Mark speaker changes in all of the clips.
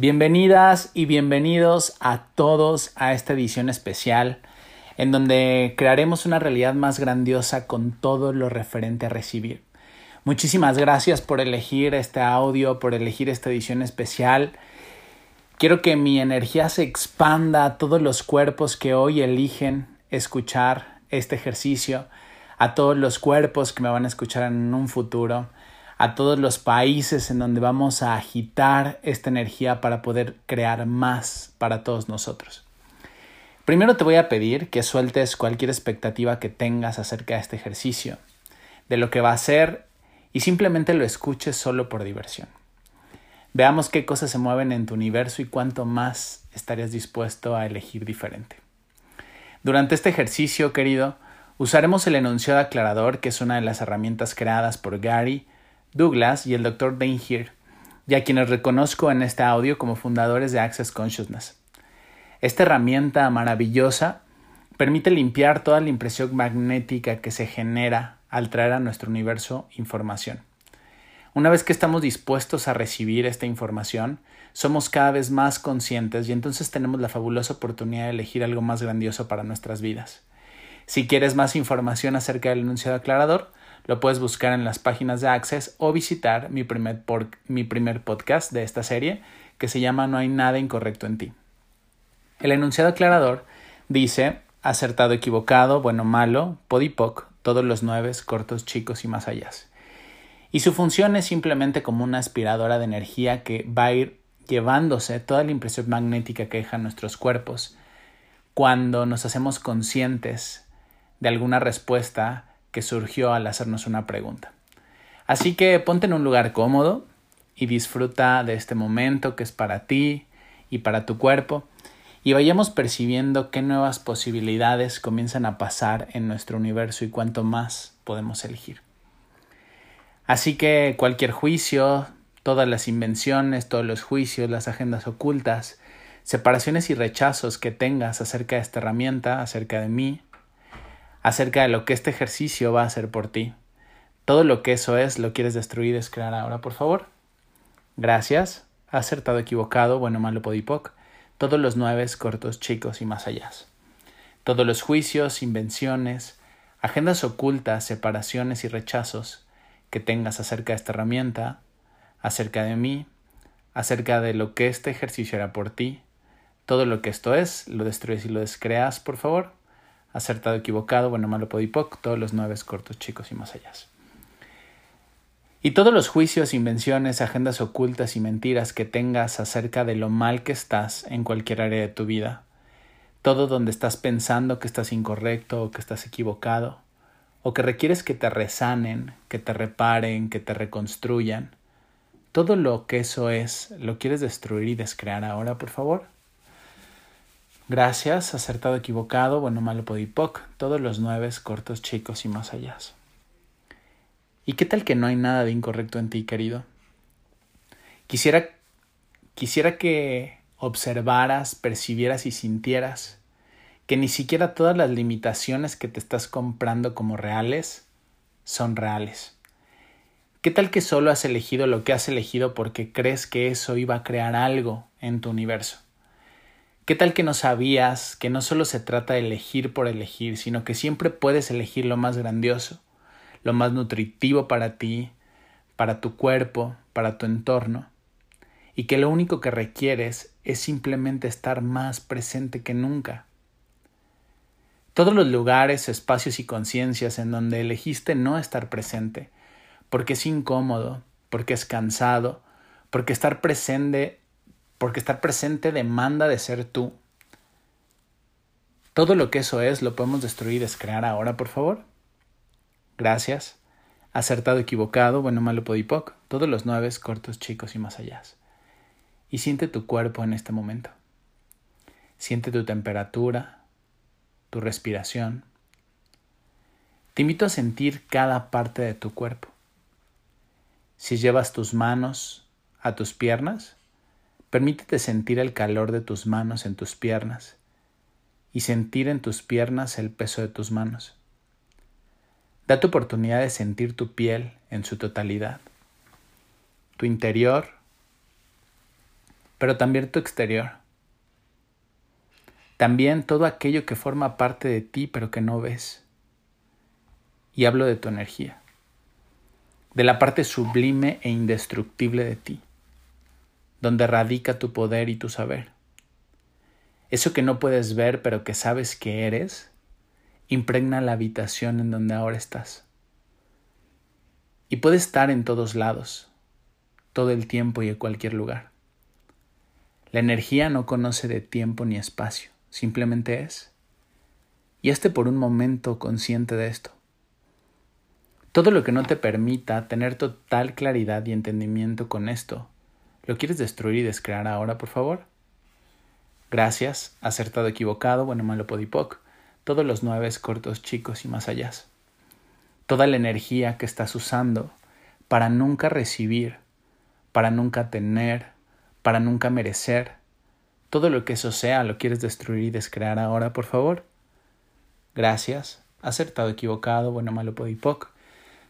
Speaker 1: Bienvenidas y bienvenidos a todos a esta edición especial en donde crearemos una realidad más grandiosa con todo lo referente a recibir. Muchísimas gracias por elegir este audio, por elegir esta edición especial. Quiero que mi energía se expanda a todos los cuerpos que hoy eligen escuchar este ejercicio, a todos los cuerpos que me van a escuchar en un futuro, a todos los países en donde vamos a agitar esta energía para poder crear más para todos nosotros. Primero te voy a pedir que sueltes cualquier expectativa que tengas acerca de este ejercicio, de lo que va a ser y simplemente lo escuches solo por diversión. Veamos qué cosas se mueven en tu universo y cuánto más estarías dispuesto a elegir diferente. Durante este ejercicio, querido, usaremos el enunciado aclarador, que es una de las herramientas creadas por Gary Douglas y el Dr. Here, y a quienes reconozco en este audio como fundadores de Access Consciousness. Esta herramienta maravillosa permite limpiar toda la impresión magnética que se genera al traer a nuestro universo información. Una vez que estamos dispuestos a recibir esta información, somos cada vez más conscientes y entonces tenemos la fabulosa oportunidad de elegir algo más grandioso para nuestras vidas. Si quieres más información acerca del enunciado aclarador, lo puedes buscar en las páginas de Access o visitar mi primer, mi primer podcast de esta serie que se llama No hay nada incorrecto en ti. El enunciado aclarador dice acertado, equivocado, bueno, malo, podipoc, todos los nueve, cortos, chicos y más allá. Y su función es simplemente como una aspiradora de energía que va a ir llevándose toda la impresión magnética que dejan nuestros cuerpos cuando nos hacemos conscientes de alguna respuesta que surgió al hacernos una pregunta. Así que ponte en un lugar cómodo y disfruta de este momento que es para ti y para tu cuerpo y vayamos percibiendo qué nuevas posibilidades comienzan a pasar en nuestro universo y cuánto más podemos elegir. Así que cualquier juicio, todas las invenciones, todos los juicios, las agendas ocultas, separaciones y rechazos que tengas acerca de esta herramienta, acerca de mí, acerca de lo que este ejercicio va a hacer por ti. Todo lo que eso es, lo quieres destruir, es crear ahora, por favor. Gracias. Acertado, equivocado, bueno, malo, podipoc. Todos los nueve cortos, chicos y más allá. Todos los juicios, invenciones, agendas ocultas, separaciones y rechazos que tengas acerca de esta herramienta, acerca de mí, acerca de lo que este ejercicio hará por ti, todo lo que esto es, lo destruyes y lo descreas, por favor acertado, equivocado, bueno, malo, podipoc, todos los nueve cortos, chicos y más allá. Y todos los juicios, invenciones, agendas ocultas y mentiras que tengas acerca de lo mal que estás en cualquier área de tu vida, todo donde estás pensando que estás incorrecto o que estás equivocado, o que requieres que te resanen, que te reparen, que te reconstruyan, todo lo que eso es, ¿lo quieres destruir y descrear ahora, por favor? Gracias, acertado, equivocado, bueno, malo, podipoc, todos los nueve, cortos, chicos y más allá. ¿Y qué tal que no hay nada de incorrecto en ti, querido? Quisiera, quisiera que observaras, percibieras y sintieras que ni siquiera todas las limitaciones que te estás comprando como reales son reales. ¿Qué tal que solo has elegido lo que has elegido porque crees que eso iba a crear algo en tu universo? ¿Qué tal que no sabías que no solo se trata de elegir por elegir, sino que siempre puedes elegir lo más grandioso, lo más nutritivo para ti, para tu cuerpo, para tu entorno, y que lo único que requieres es simplemente estar más presente que nunca? Todos los lugares, espacios y conciencias en donde elegiste no estar presente, porque es incómodo, porque es cansado, porque estar presente porque estar presente demanda de ser tú. Todo lo que eso es lo podemos destruir y descrear ahora, por favor. Gracias. Acertado, equivocado, bueno, malo, podipoc, todos los nueve, cortos, chicos y más allá. Y siente tu cuerpo en este momento. Siente tu temperatura, tu respiración. Te invito a sentir cada parte de tu cuerpo. Si llevas tus manos a tus piernas, Permítete sentir el calor de tus manos en tus piernas y sentir en tus piernas el peso de tus manos. Date oportunidad de sentir tu piel en su totalidad, tu interior, pero también tu exterior. También todo aquello que forma parte de ti pero que no ves. Y hablo de tu energía, de la parte sublime e indestructible de ti, donde radica tu poder y tu saber. Eso que no puedes ver pero que sabes que eres, impregna la habitación en donde ahora estás. Y puede estar en todos lados, todo el tiempo y en cualquier lugar. La energía no conoce de tiempo ni espacio simplemente es. Y esté por un momento consciente de esto. Todo lo que no te permita tener total claridad y entendimiento con esto, ¿lo quieres destruir y descrear ahora, por favor? Gracias, acertado, equivocado, bueno, malo, podipoc, todos los nueve cortos, chicos y más allá. Toda la energía que estás usando para nunca recibir, para nunca tener, para nunca merecer, todo lo que eso sea lo quieres destruir y descrear ahora, por favor. Gracias. Acertado, equivocado, bueno, malo, podipoc.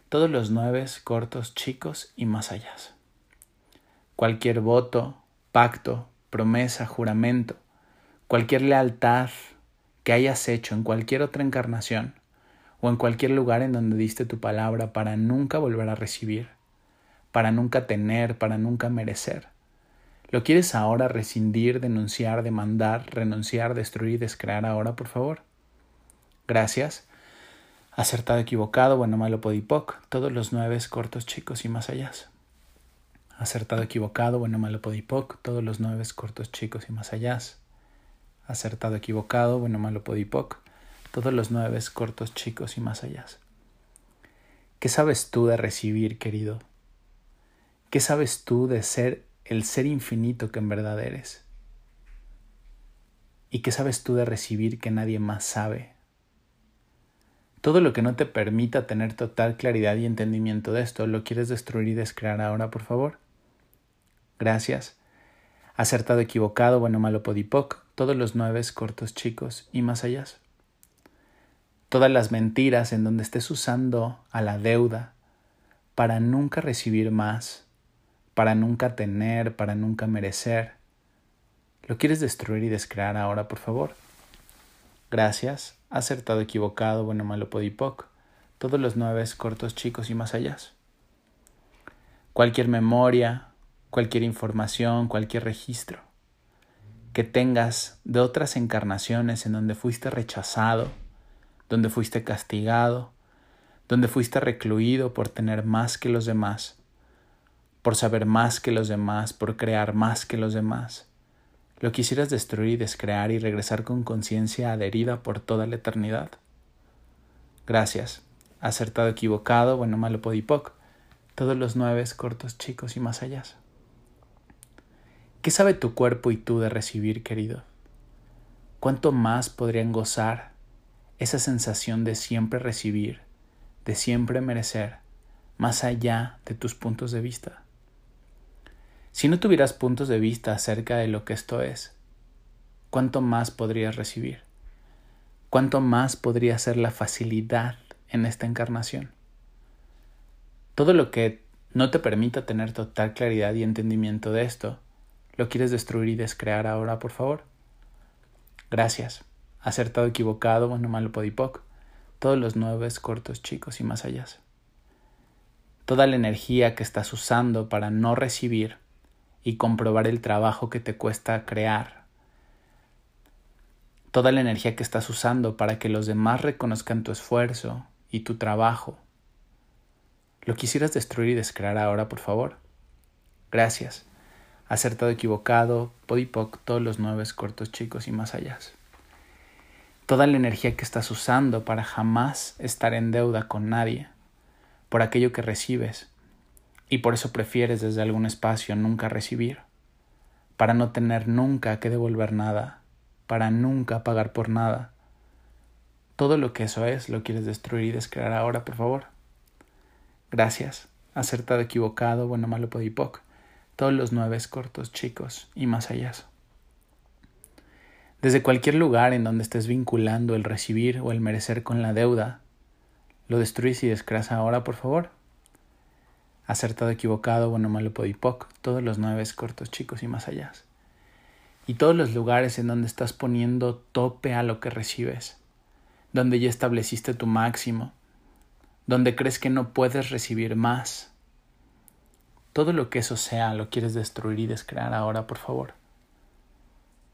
Speaker 1: Todos los nueve, cortos, chicos y más allá. Cualquier voto, pacto, promesa, juramento, cualquier lealtad que hayas hecho en cualquier otra encarnación o en cualquier lugar en donde diste tu palabra para nunca volver a recibir, para nunca tener, para nunca merecer ¿Lo quieres ahora rescindir, denunciar, demandar, renunciar, destruir, descrear ahora, por favor? Gracias. Acertado, equivocado, bueno, malo, podipoc, todos los nueve cortos, chicos y más allá. Acertado, equivocado, bueno, malo, podipoc, todos los nueve cortos, chicos y más allá. Acertado, equivocado, bueno, malo, podipoc, todos los nueve cortos, chicos y más allá. ¿Qué sabes tú de recibir, querido? ¿Qué sabes tú de ser el ser infinito que en verdad eres. ¿Y qué sabes tú de recibir que nadie más sabe? Todo lo que no te permita tener total claridad y entendimiento de esto, ¿lo quieres destruir y descrear ahora, por favor? Gracias. Acertado, equivocado, bueno, malo, podipoc, todos los nueve cortos, chicos y más allá. Todas las mentiras en donde estés usando a la deuda para nunca recibir más, para nunca tener, para nunca merecer. ¿Lo quieres destruir y descrear ahora, por favor? Gracias. Acertado, equivocado, bueno, malo, podipoc. Todos los nueve cortos, chicos y más allá. Cualquier memoria, cualquier información, cualquier registro que tengas de otras encarnaciones en donde fuiste rechazado, donde fuiste castigado, donde fuiste recluido por tener más que los demás, por saber más que los demás, por crear más que los demás. Lo quisieras destruir descrear y regresar con conciencia adherida por toda la eternidad. Gracias. Acertado, equivocado, bueno, malo, podipoc. Todos los nueve cortos, chicos y más allá. ¿Qué sabe tu cuerpo y tú de recibir, querido? ¿Cuánto más podrían gozar esa sensación de siempre recibir, de siempre merecer, más allá de tus puntos de vista? Si no tuvieras puntos de vista acerca de lo que esto es, ¿cuánto más podrías recibir? ¿Cuánto más podría ser la facilidad en esta encarnación? Todo lo que no te permita tener total claridad y entendimiento de esto, ¿lo quieres destruir y descrear ahora, por favor? Gracias. Acertado, equivocado, bueno, malo, podipoc. Todos los nueve cortos, chicos y más allá. Toda la energía que estás usando para no recibir y comprobar el trabajo que te cuesta crear. Toda la energía que estás usando para que los demás reconozcan tu esfuerzo y tu trabajo. ¿Lo quisieras destruir y descrear ahora, por favor? Gracias. Acertado, equivocado, podipoc, todos los nueve cortos chicos y más allá. Toda la energía que estás usando para jamás estar en deuda con nadie, por aquello que recibes, y por eso prefieres desde algún espacio nunca recibir, para no tener nunca que devolver nada, para nunca pagar por nada. Todo lo que eso es lo quieres destruir y descrear ahora, por favor. Gracias. Acertado, equivocado, bueno, malo, podipoc. Todos los nueve cortos, chicos y más allá. Desde cualquier lugar en donde estés vinculando el recibir o el merecer con la deuda, lo destruyes y descreas ahora, por favor acertado, equivocado, bueno, malo, podipoc, todos los nueve cortos, chicos y más allá. y todos los lugares en donde estás poniendo tope a lo que recibes, donde ya estableciste tu máximo, donde crees que no puedes recibir más. Todo lo que eso sea lo quieres destruir y descrear ahora, por favor.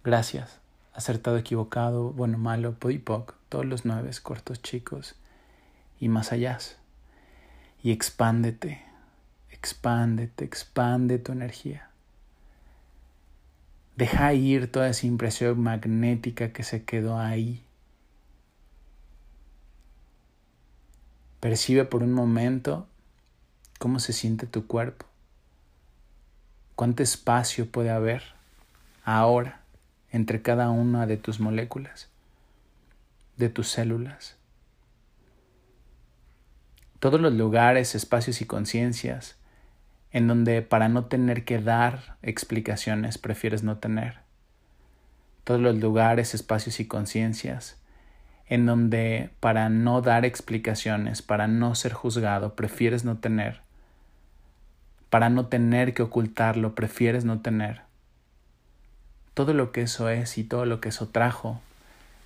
Speaker 1: Gracias. Acertado, equivocado, bueno, malo, podipoc, todos los nueve, cortos, chicos y más allá. Y expándete, expándete, expande tu energía. Deja ir toda esa impresión magnética que se quedó ahí. Percibe por un momento cómo se siente tu cuerpo. Cuánto espacio puede haber ahora entre cada una de tus moléculas, de tus células. Todos los lugares, espacios y conciencias en donde para no tener que dar explicaciones prefieres no tener. Todos los lugares, espacios y conciencias en donde para no dar explicaciones, para no ser juzgado, prefieres no tener. Para no tener que ocultarlo, prefieres no tener. Todo lo que eso es y todo lo que eso trajo,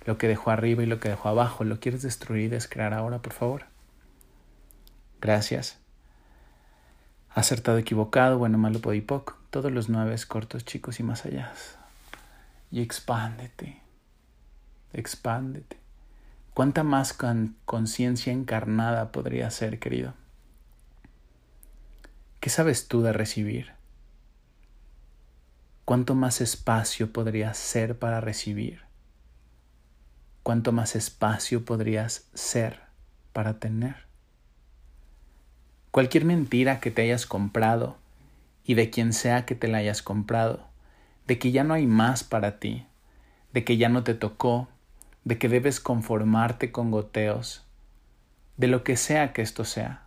Speaker 1: lo que dejó arriba y lo que dejó abajo, lo quieres destruir y descrear ahora, por favor. Gracias. Acertado, equivocado, bueno, malo, podipoc. Todos los nueve cortos, chicos y más allá. Y expándete. Expándete. ¿Cuánta más conciencia encarnada podría ser, querido? ¿Qué sabes tú de recibir? ¿Cuánto más espacio podrías ser para recibir? ¿Cuánto más espacio podrías ser para tener? Cualquier mentira que te hayas comprado y de quien sea que te la hayas comprado, de que ya no hay más para ti, de que ya no te tocó, de que debes conformarte con goteos, de lo que sea que esto sea.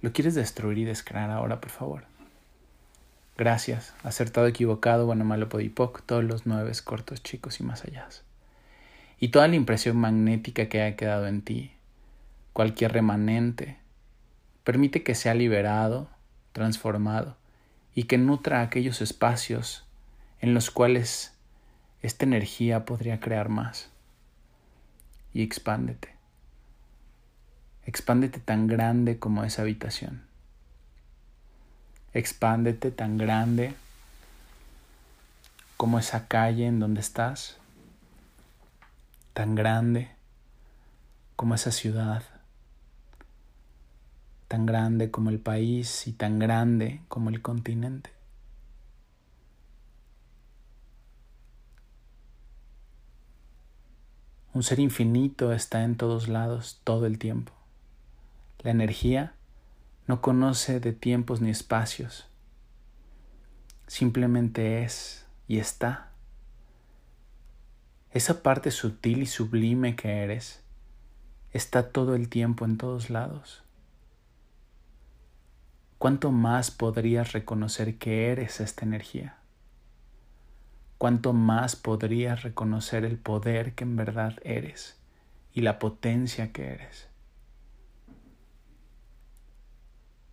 Speaker 1: ¿Lo quieres destruir y descrear ahora, por favor? Gracias, acertado, equivocado, bueno, malo, podipoc, todos los nueve cortos, chicos y más allá. Y toda la impresión magnética que haya quedado en ti, cualquier remanente, Permite que sea liberado, transformado y que nutra aquellos espacios en los cuales esta energía podría crear más. Y expándete. Expándete tan grande como esa habitación. Expándete tan grande como esa calle en donde estás. Tan grande como esa ciudad tan grande como el país y tan grande como el continente. Un ser infinito está en todos lados todo el tiempo. La energía no conoce de tiempos ni espacios. Simplemente es y está. Esa parte sutil y sublime que eres está todo el tiempo en todos lados. ¿cuánto más podrías reconocer que eres esta energía? ¿Cuánto más podrías reconocer el poder que en verdad eres y la potencia que eres?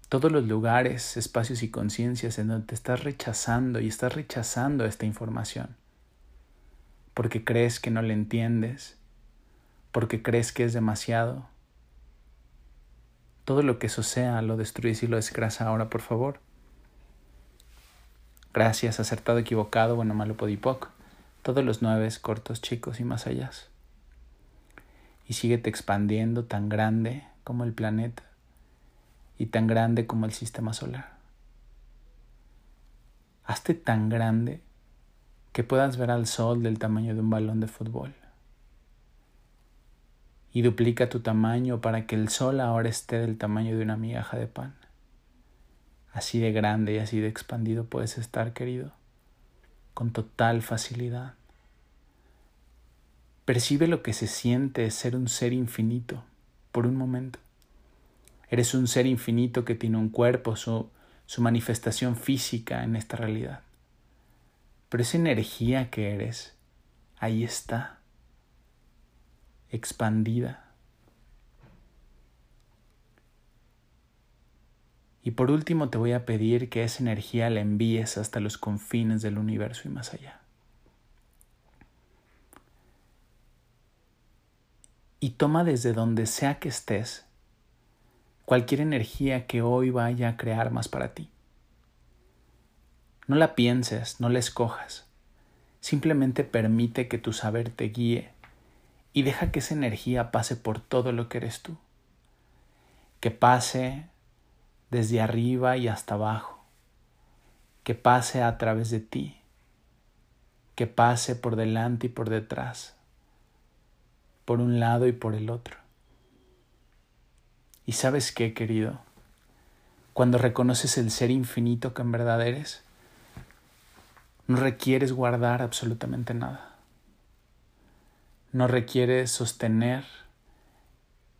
Speaker 1: Todos los lugares, espacios y conciencias en donde te estás rechazando y estás rechazando esta información, porque crees que no la entiendes, porque crees que es demasiado, todo lo que eso sea lo destruyes y lo desgrasa ahora, por favor. Gracias, acertado, equivocado, bueno, malo, podipoc. Todos los nueve cortos, chicos y más allá. Y síguete expandiendo tan grande como el planeta y tan grande como el sistema solar. Hazte tan grande que puedas ver al sol del tamaño de un balón de fútbol y duplica tu tamaño para que el sol ahora esté del tamaño de una migaja de pan. Así de grande y así de expandido puedes estar, querido, con total facilidad. Percibe lo que se siente ser un ser infinito por un momento. Eres un ser infinito que tiene un cuerpo, su, su manifestación física en esta realidad. Pero esa energía que eres, ahí está, expandida. Y por último te voy a pedir que esa energía la envíes hasta los confines del universo y más allá. Y toma desde donde sea que estés cualquier energía que hoy vaya a crear más para ti. No la pienses, no la escojas. Simplemente permite que tu saber te guíe y deja que esa energía pase por todo lo que eres tú. Que pase desde arriba y hasta abajo. Que pase a través de ti. Que pase por delante y por detrás. Por un lado y por el otro. Y sabes qué, querido, cuando reconoces el ser infinito que en verdad eres, no requieres guardar absolutamente nada. No requieres sostener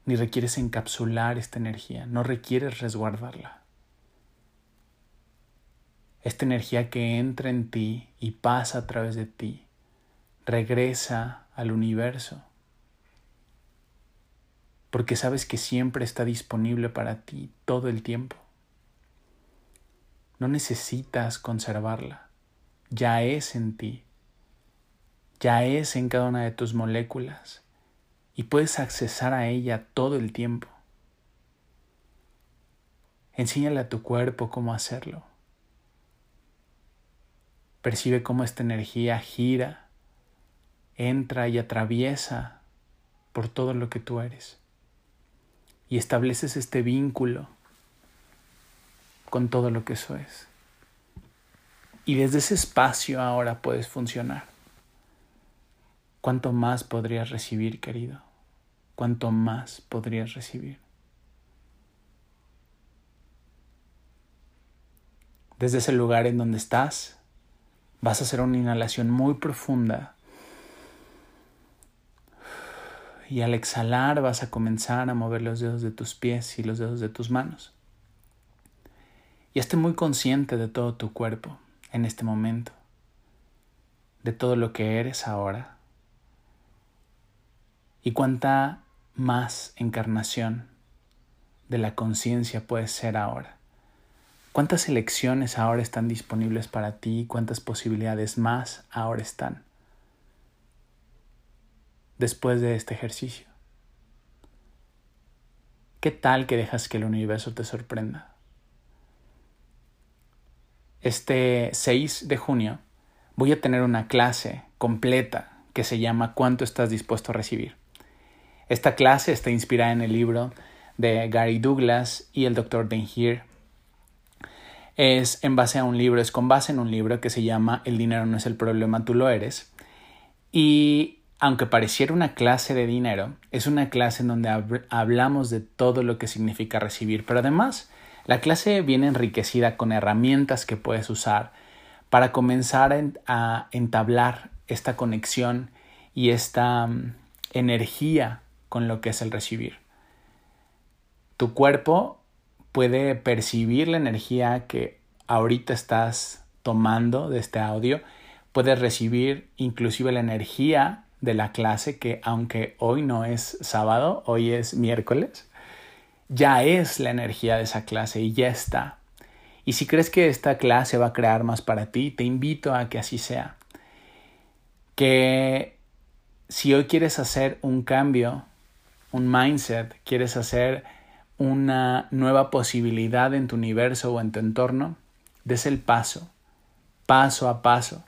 Speaker 1: ni requieres encapsular esta energía, no requieres resguardarla. Esta energía que entra en ti y pasa a través de ti, regresa al universo porque sabes que siempre está disponible para ti todo el tiempo. No necesitas conservarla, ya es en ti, ya es en cada una de tus moléculas y puedes accesar a ella todo el tiempo. Enséñale a tu cuerpo cómo hacerlo. Percibe cómo esta energía gira, entra y atraviesa por todo lo que tú eres y estableces este vínculo con todo lo que eso es. Y desde ese espacio ahora puedes funcionar. ¿Cuánto más podrías recibir, querido? ¿Cuánto más podrías recibir? Desde ese lugar en donde estás, vas a hacer una inhalación muy profunda y al exhalar vas a comenzar a mover los dedos de tus pies y los dedos de tus manos. Y esté muy consciente de todo tu cuerpo en este momento, de todo lo que eres ahora y cuánta más encarnación de la conciencia puedes ser ahora. ¿Cuántas elecciones ahora están disponibles para ti? ¿Cuántas posibilidades más ahora están? Después de este ejercicio? ¿Qué tal que dejas que el universo te sorprenda? Este 6 de junio voy a tener una clase completa que se llama ¿Cuánto estás dispuesto a recibir? Esta clase está inspirada en el libro de Gary Douglas y el Dr. Denhir. Es en base a un libro, es con base en un libro que se llama El dinero no es el problema, tú lo eres. Y aunque pareciera una clase de dinero, es una clase en donde hablamos de todo lo que significa recibir, pero además la clase viene enriquecida con herramientas que puedes usar para comenzar a entablar esta conexión y esta mm, energía con lo que es el recibir. Tu cuerpo puede percibir la energía que ahorita estás tomando de este audio, puedes recibir inclusive la energía de la clase que aunque hoy no es sábado, hoy es miércoles, ya es la energía de esa clase y ya está. Y si crees que esta clase va a crear más para ti, te invito a que así sea. Que si hoy quieres hacer un cambio, un mindset, quieres hacer una nueva posibilidad en tu universo o en tu entorno, des el paso, paso a paso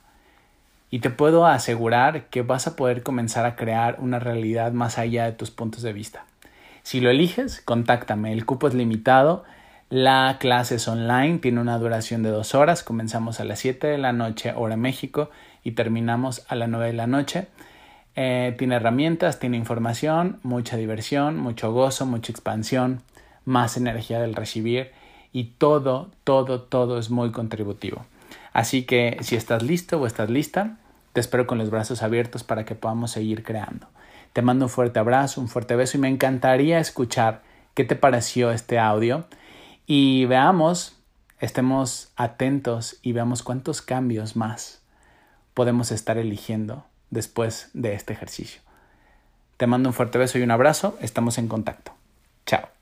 Speaker 1: y te puedo asegurar que vas a poder comenzar a crear una realidad más allá de tus puntos de vista. Si lo eliges, contáctame. El cupo es limitado. La clase es online, tiene una duración de dos horas. Comenzamos a las 7 de la noche, hora México, y terminamos a las 9 de la noche. Eh, tiene herramientas, tiene información, mucha diversión, mucho gozo, mucha expansión, más energía del recibir y todo, todo, todo es muy contributivo. Así que si estás listo o estás lista, te espero con los brazos abiertos para que podamos seguir creando. Te mando un fuerte abrazo, un fuerte beso y me encantaría escuchar qué te pareció este audio y veamos, estemos atentos y veamos cuántos cambios más podemos estar eligiendo después de este ejercicio. Te mando un fuerte beso y un abrazo, estamos en contacto. Chao.